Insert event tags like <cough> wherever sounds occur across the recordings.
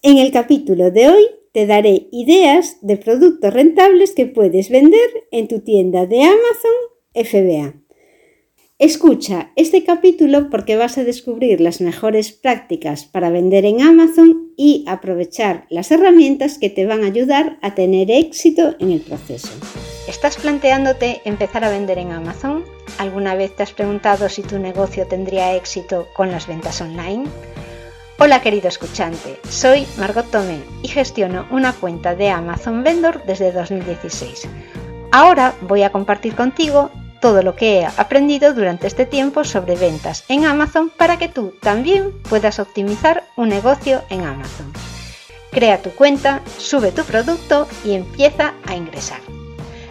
En el capítulo de hoy te daré ideas de productos rentables que puedes vender en tu tienda de Amazon FBA. Escucha este capítulo porque vas a descubrir las mejores prácticas para vender en Amazon y aprovechar las herramientas que te van a ayudar a tener éxito en el proceso. ¿Estás planteándote empezar a vender en Amazon? ¿Alguna vez te has preguntado si tu negocio tendría éxito con las ventas online? Hola querido escuchante, soy Margot Tomé y gestiono una cuenta de Amazon Vendor desde 2016. Ahora voy a compartir contigo todo lo que he aprendido durante este tiempo sobre ventas en Amazon para que tú también puedas optimizar un negocio en Amazon. Crea tu cuenta, sube tu producto y empieza a ingresar.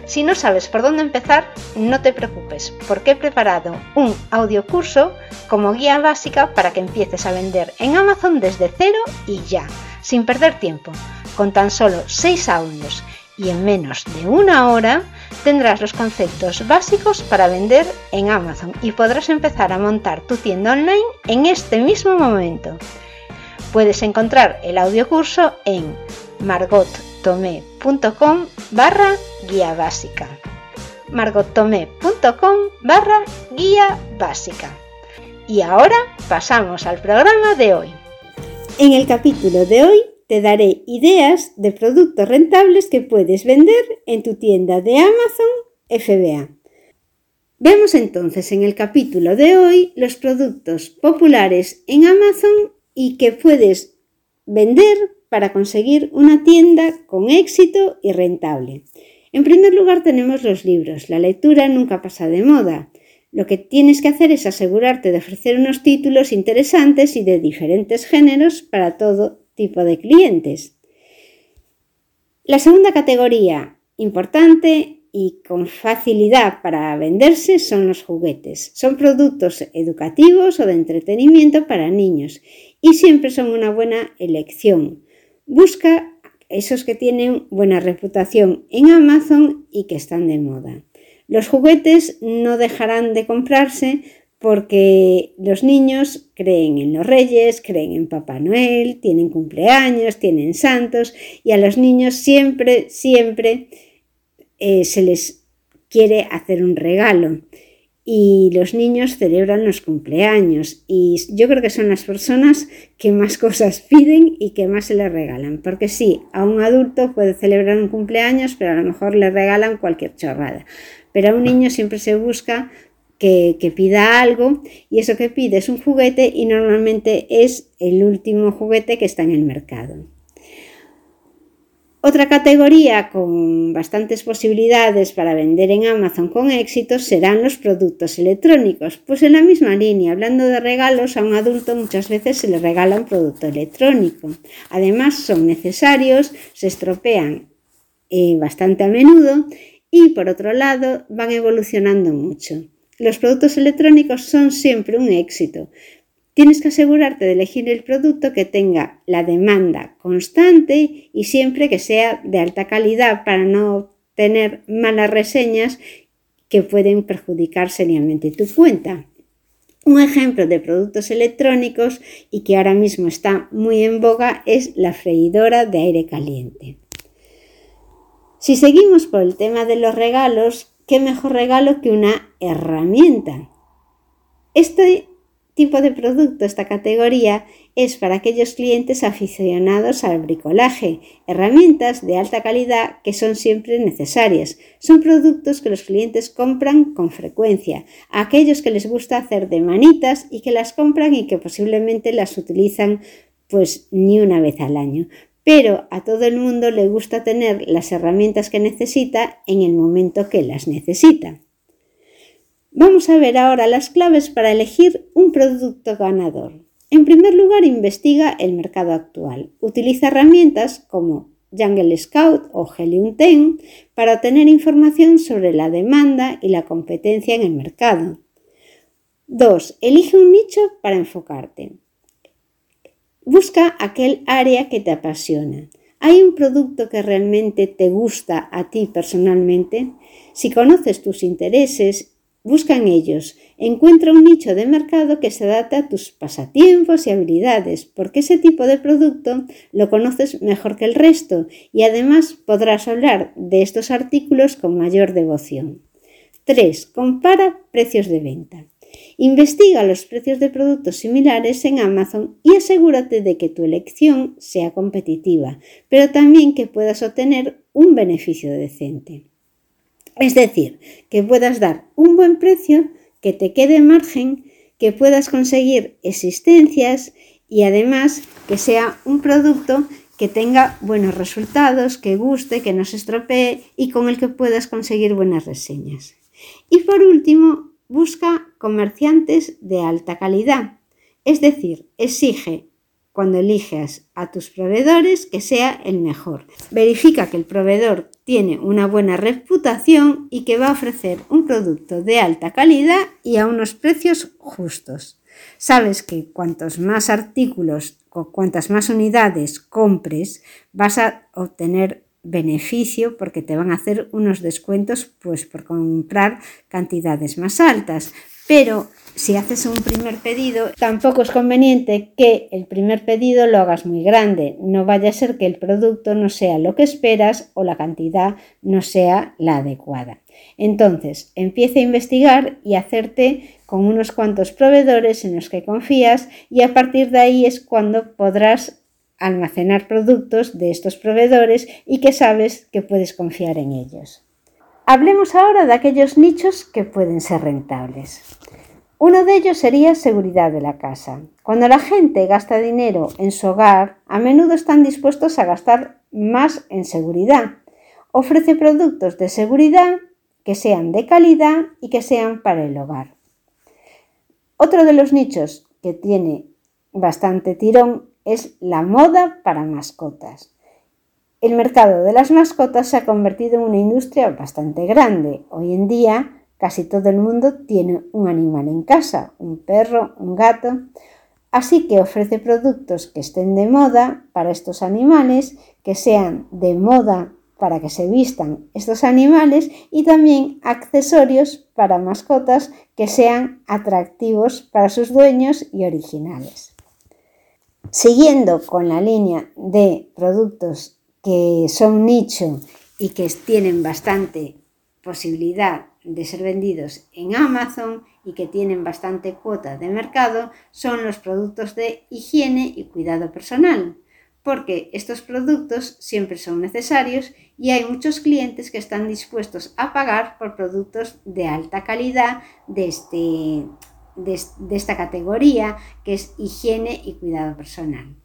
Si no sabes por dónde empezar, no te preocupes, porque he preparado un audio curso como guía básica para que empieces a vender en Amazon desde cero y ya, sin perder tiempo, con tan solo 6 audios y en menos de una hora tendrás los conceptos básicos para vender en Amazon y podrás empezar a montar tu tienda online en este mismo momento. Puedes encontrar el audio curso en margottomé.com barra guía básica margottomé.com barra guía básica y ahora pasamos al programa de hoy. En el capítulo de hoy te daré ideas de productos rentables que puedes vender en tu tienda de Amazon FBA. Veamos entonces en el capítulo de hoy los productos populares en Amazon y que puedes vender para conseguir una tienda con éxito y rentable. En primer lugar tenemos los libros. La lectura nunca pasa de moda. Lo que tienes que hacer es asegurarte de ofrecer unos títulos interesantes y de diferentes géneros para todo tipo de clientes. La segunda categoría importante y con facilidad para venderse son los juguetes. Son productos educativos o de entretenimiento para niños y siempre son una buena elección. Busca esos que tienen buena reputación en Amazon y que están de moda. Los juguetes no dejarán de comprarse porque los niños creen en los reyes, creen en Papá Noel, tienen cumpleaños, tienen santos y a los niños siempre, siempre eh, se les quiere hacer un regalo. Y los niños celebran los cumpleaños y yo creo que son las personas que más <laughs> cosas piden y que más se les regalan. Porque sí, a un adulto puede celebrar un cumpleaños, pero a lo mejor le regalan cualquier chorrada. Pero a un niño siempre se busca que, pida algo y eso que pide es un juguete y normalmente es el último juguete que está en el mercado. Otra categoría con bastantes posibilidades para vender en Amazon con éxito serán los productos electrónicos. Pues en la misma línea, hablando de regalos, a un adulto muchas veces se le regala un producto electrónico. Además son necesarios, se estropean eh, bastante a menudo y por otro lado van evolucionando mucho. Los productos electrónicos son siempre un éxito. Tienes que asegurarte de elegir el producto que tenga la demanda constante y siempre que sea de alta calidad para no tener malas reseñas que pueden perjudicar seriamente tu cuenta. Un ejemplo de productos electrónicos y que ahora mismo está muy en boga es la freidora de aire caliente. Si seguimos por el tema de los regalos, qué mejor regalo que una herramienta. Este tipo de producto, esta categoría, es para aquellos clientes aficionados al bricolaje, herramientas de alta calidad que son siempre necesarias. Son productos que los clientes compran con frecuencia, aquellos que les gusta hacer de manitas y que las compran y que posiblemente las utilizan pues ni una vez al año pero a todo el mundo le gusta tener las herramientas que necesita en el momento que las necesita. Vamos a ver ahora las claves para elegir un producto ganador. En primer lugar, investiga el mercado actual. Utiliza herramientas como Jungle Scout o Helium 10 para obtener información sobre la demanda y la competencia en el mercado. 2. Elige un nicho para enfocarte. Busca aquel área que te apasiona. ¿Hay un producto que realmente te gusta a ti personalmente? Si conoces tus intereses, Busca en ellos, encuentra un nicho de mercado que se adapte a tus pasatiempos y habilidades, porque ese tipo de producto lo conoces mejor que el resto y además podrás hablar de estos artículos con mayor devoción. 3. Compara precios de venta. Investiga los precios de productos similares en Amazon y asegúrate de que tu elección sea competitiva, pero también que puedas obtener un beneficio decente. Es decir, que puedas dar un buen precio, que te quede margen, que puedas conseguir existencias y además que sea un producto que tenga buenos resultados, que guste, que no se estropee y con el que puedas conseguir buenas reseñas. Y por último, busca comerciantes de alta calidad, es decir, exige cuando eliges a tus proveedores que sea el mejor. Verifica que el proveedor tiene una buena reputación y que va a ofrecer un producto de alta calidad y a unos precios justos. Sabes que cuantos más artículos o cuantas más unidades compres, vas a obtener beneficio porque te van a hacer unos descuentos pues por comprar cantidades más altas. Pero si haces un primer pedido, tampoco es conveniente que el primer pedido lo hagas muy grande. No vaya a ser que el producto no sea lo que esperas o la cantidad no sea la adecuada. Entonces, empieza a investigar y hacerte con unos cuantos proveedores en los que confías y a partir de ahí es cuando podrás almacenar productos de estos proveedores y que sabes que puedes confiar en ellos. Hablemos ahora de aquellos nichos que pueden ser rentables. Uno de ellos sería seguridad de la casa. Cuando la gente gasta dinero en su hogar, a menudo están dispuestos a gastar más en seguridad. Ofrece productos de seguridad que sean de calidad y que sean para el hogar. Otro de los nichos que tiene bastante tirón es la moda para mascotas. El mercado de las mascotas se ha convertido en una industria bastante grande. Hoy en día Casi todo el mundo tiene un animal en casa, un perro, un gato, así que ofrece productos que estén de moda para estos animales, que sean de moda para que se vistan estos animales y también accesorios para mascotas que sean atractivos para sus dueños y originales. Siguiendo con la línea de productos que son nicho y que tienen bastante posibilidad de ser vendidos en Amazon y que tienen bastante cuota de mercado son los productos de higiene y cuidado personal, porque estos productos siempre son necesarios y hay muchos clientes que están dispuestos a pagar por productos de alta calidad de, este, de esta categoría que es higiene y cuidado personal.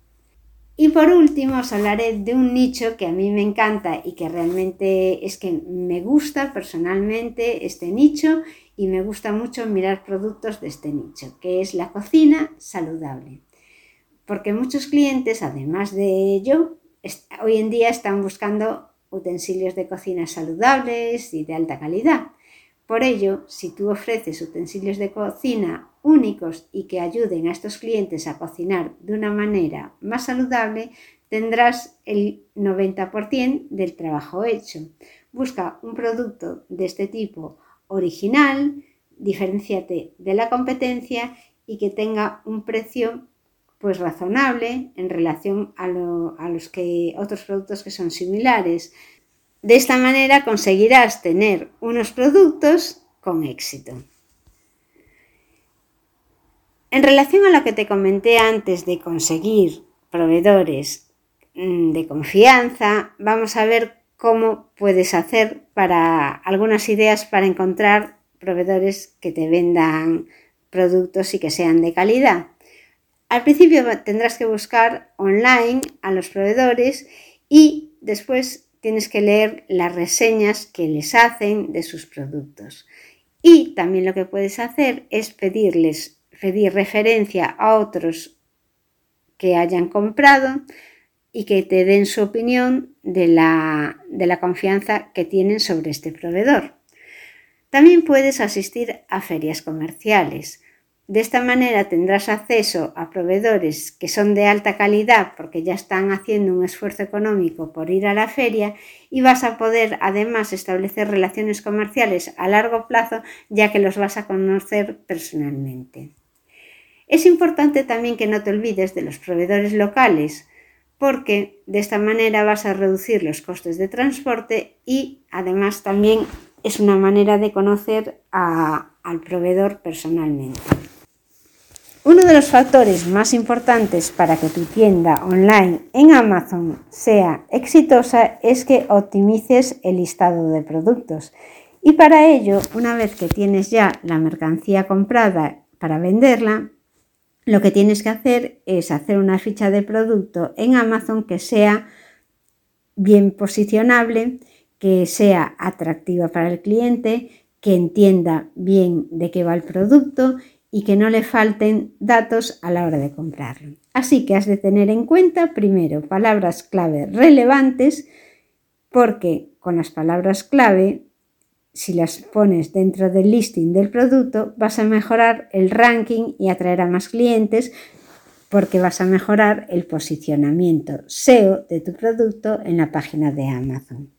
Y por último os hablaré de un nicho que a mí me encanta y que realmente es que me gusta personalmente este nicho y me gusta mucho mirar productos de este nicho, que es la cocina saludable. Porque muchos clientes, además de ello, hoy en día están buscando utensilios de cocina saludables y de alta calidad. Por ello, si tú ofreces utensilios de cocina únicos y que ayuden a estos clientes a cocinar de una manera más saludable, tendrás el 90% del trabajo hecho. Busca un producto de este tipo original, diferenciate de la competencia y que tenga un precio pues razonable en relación a, los otros productos que son similares. De esta manera conseguirás tener unos productos con éxito. En relación a lo que te comenté antes de conseguir proveedores mm, de confianza, vamos a ver cómo puedes hacer para algunas ideas para encontrar proveedores que te vendan productos y que sean de calidad. Al principio tendrás que buscar online a los proveedores y después tienes que leer las reseñas que les hacen de sus productos. Y también lo que puedes hacer es pedirles, pedir referencia a otros que hayan comprado y que te den su opinión de la, de la confianza que tienen sobre este proveedor. También puedes asistir a ferias comerciales, De esta manera tendrás acceso a proveedores que son de alta calidad porque ya están haciendo un esfuerzo económico por ir a la feria y vas a poder además establecer relaciones comerciales a largo plazo ya que los vas a conocer personalmente. Es importante también que no te olvides de los proveedores locales porque de esta manera vas a reducir los costes de transporte y además también es una manera de conocer al proveedor personalmente. Uno de los factores más importantes para que tu tienda online en Amazon sea exitosa es que optimices el listado de productos. Y para ello, una vez que tienes ya la mercancía comprada para venderla, lo que tienes que hacer es hacer una ficha de producto en Amazon que sea bien posicionable, que sea atractiva para el cliente, que entienda bien de qué va el producto y que no le falten datos a la hora de comprarlo. Así que has de tener en cuenta primero palabras clave relevantes porque con las palabras clave, si las pones dentro del listing del producto, vas a mejorar el ranking y atraer a más clientes porque vas a mejorar el posicionamiento SEO de tu producto en la página de Amazon.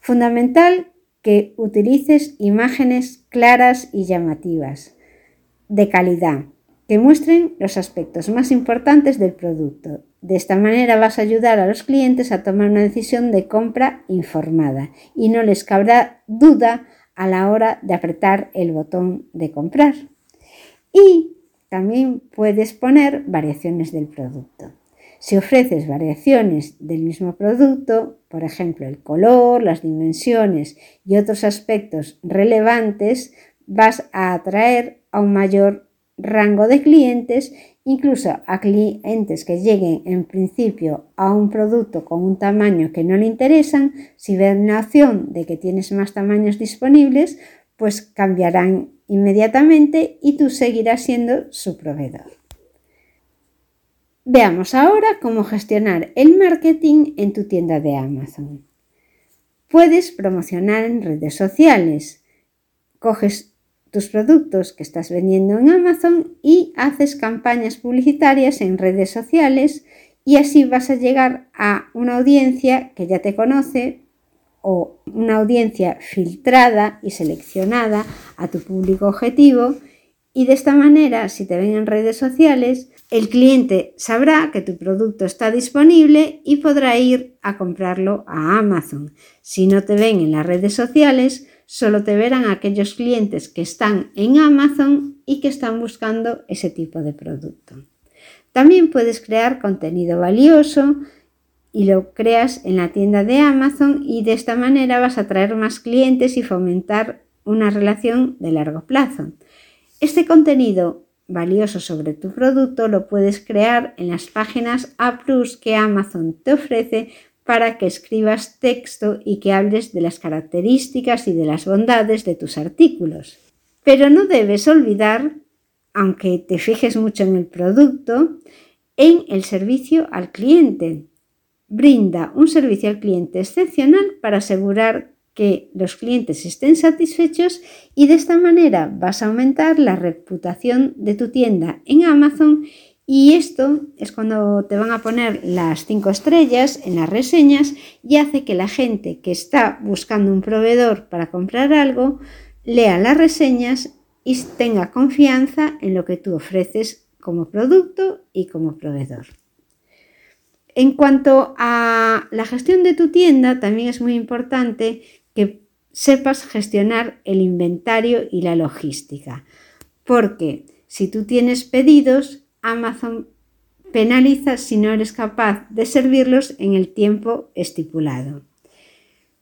Fundamental que utilices imágenes claras y llamativas de calidad, que muestren los aspectos más importantes del producto. De esta manera vas a ayudar a los clientes a tomar una decisión de compra informada y no les cabrá duda a la hora de apretar el botón de comprar. Y también puedes poner variaciones del producto. Si ofreces variaciones del mismo producto, por ejemplo el color, las dimensiones y otros aspectos relevantes, vas a atraer a un mayor rango de clientes, incluso a clientes que lleguen en principio a un producto con un tamaño que no le interesan, si ven la opción de que tienes más tamaños disponibles, pues cambiarán inmediatamente y tú seguirás siendo su proveedor. Veamos ahora cómo gestionar el marketing en tu tienda de Amazon. Puedes promocionar en redes sociales. Coges tus productos que estás vendiendo en Amazon y haces campañas publicitarias en redes sociales y así vas a llegar a una audiencia que ya te conoce o una audiencia filtrada y seleccionada a tu público objetivo y de esta manera si te ven en redes sociales el cliente sabrá que tu producto está disponible y podrá ir a comprarlo a Amazon. Si no te ven en las redes sociales, solo te verán aquellos clientes que están en Amazon y que están buscando ese tipo de producto. También puedes crear contenido valioso y lo creas en la tienda de Amazon y de esta manera vas a atraer más clientes y fomentar una relación de largo plazo. Este contenido valioso sobre tu producto lo puedes crear en las páginas A que Amazon te ofrece para que escribas texto y que hables de las características y de las bondades de tus artículos. Pero no debes olvidar, aunque te fijes mucho en el producto, en el servicio al cliente. Brinda un servicio al cliente excepcional para asegurar que los clientes estén satisfechos y de esta manera vas a aumentar la reputación de tu tienda en Amazon y esto es cuando te van a poner las cinco estrellas en las reseñas y hace que la gente que está buscando un proveedor para comprar algo lea las reseñas y tenga confianza en lo que tú ofreces como producto y como proveedor. En cuanto a la gestión de tu tienda, también es muy importante que sepas gestionar el inventario y la logística, porque si tú tienes pedidos, Amazon penaliza si no eres capaz de servirlos en el tiempo estipulado.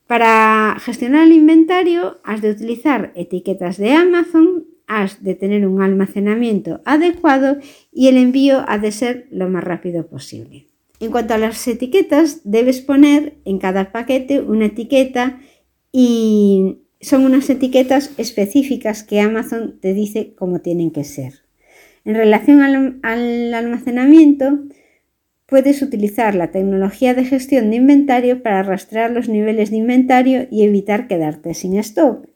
Para gestionar el inventario has de utilizar etiquetas de Amazon, has de tener un almacenamiento adecuado y el envío ha de ser lo más rápido posible. En cuanto a las etiquetas, debes poner en cada paquete una etiqueta y son unas etiquetas específicas que Amazon te dice cómo tienen que ser. En relación al, almacenamiento, puedes utilizar la tecnología de gestión de inventario para rastrear los niveles de inventario y evitar quedarte sin stock.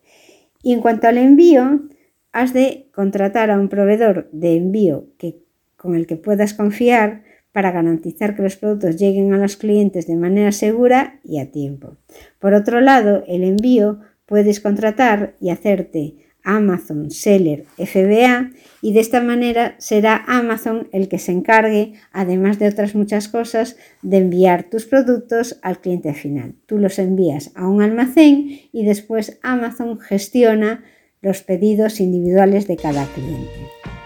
Y en cuanto al envío, has de contratar a un proveedor de envío que, con el que puedas confiar para garantizar que los productos lleguen a los clientes de manera segura y a tiempo. Por otro lado, el envío puedes contratar y hacerte Amazon Seller FBA y de esta manera será Amazon el que se encargue, además de otras muchas cosas, de enviar tus productos al cliente final. Tú los envías a un almacén y después Amazon gestiona los pedidos individuales de cada cliente.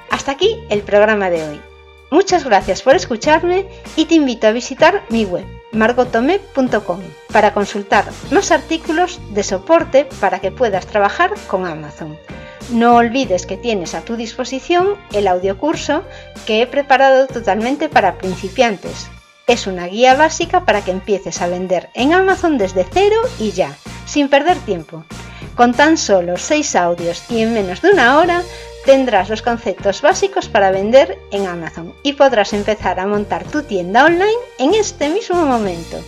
Hasta aquí el programa de hoy. Muchas gracias por escucharme y te invito a visitar mi web margotome.com para consultar más artículos de soporte para que puedas trabajar con Amazon. No olvides que tienes a tu disposición el audiocurso que he preparado totalmente para principiantes. Es una guía básica para que empieces a vender en Amazon desde cero y ya, sin perder tiempo. Con tan solo 6 audios y en menos de una hora tendrás los conceptos básicos para vender en Amazon y podrás empezar a montar tu tienda online en este mismo momento.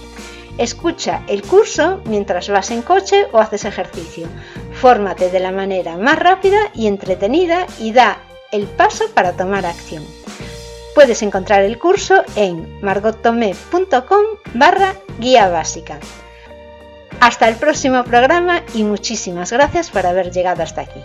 Escucha el curso mientras vas en coche o haces ejercicio. Fórmate de la manera más rápida y entretenida y da el paso para tomar acción. Puedes encontrar el curso en margotome.com barra guía básica. Hasta el próximo programa y muchísimas gracias por haber llegado hasta aquí.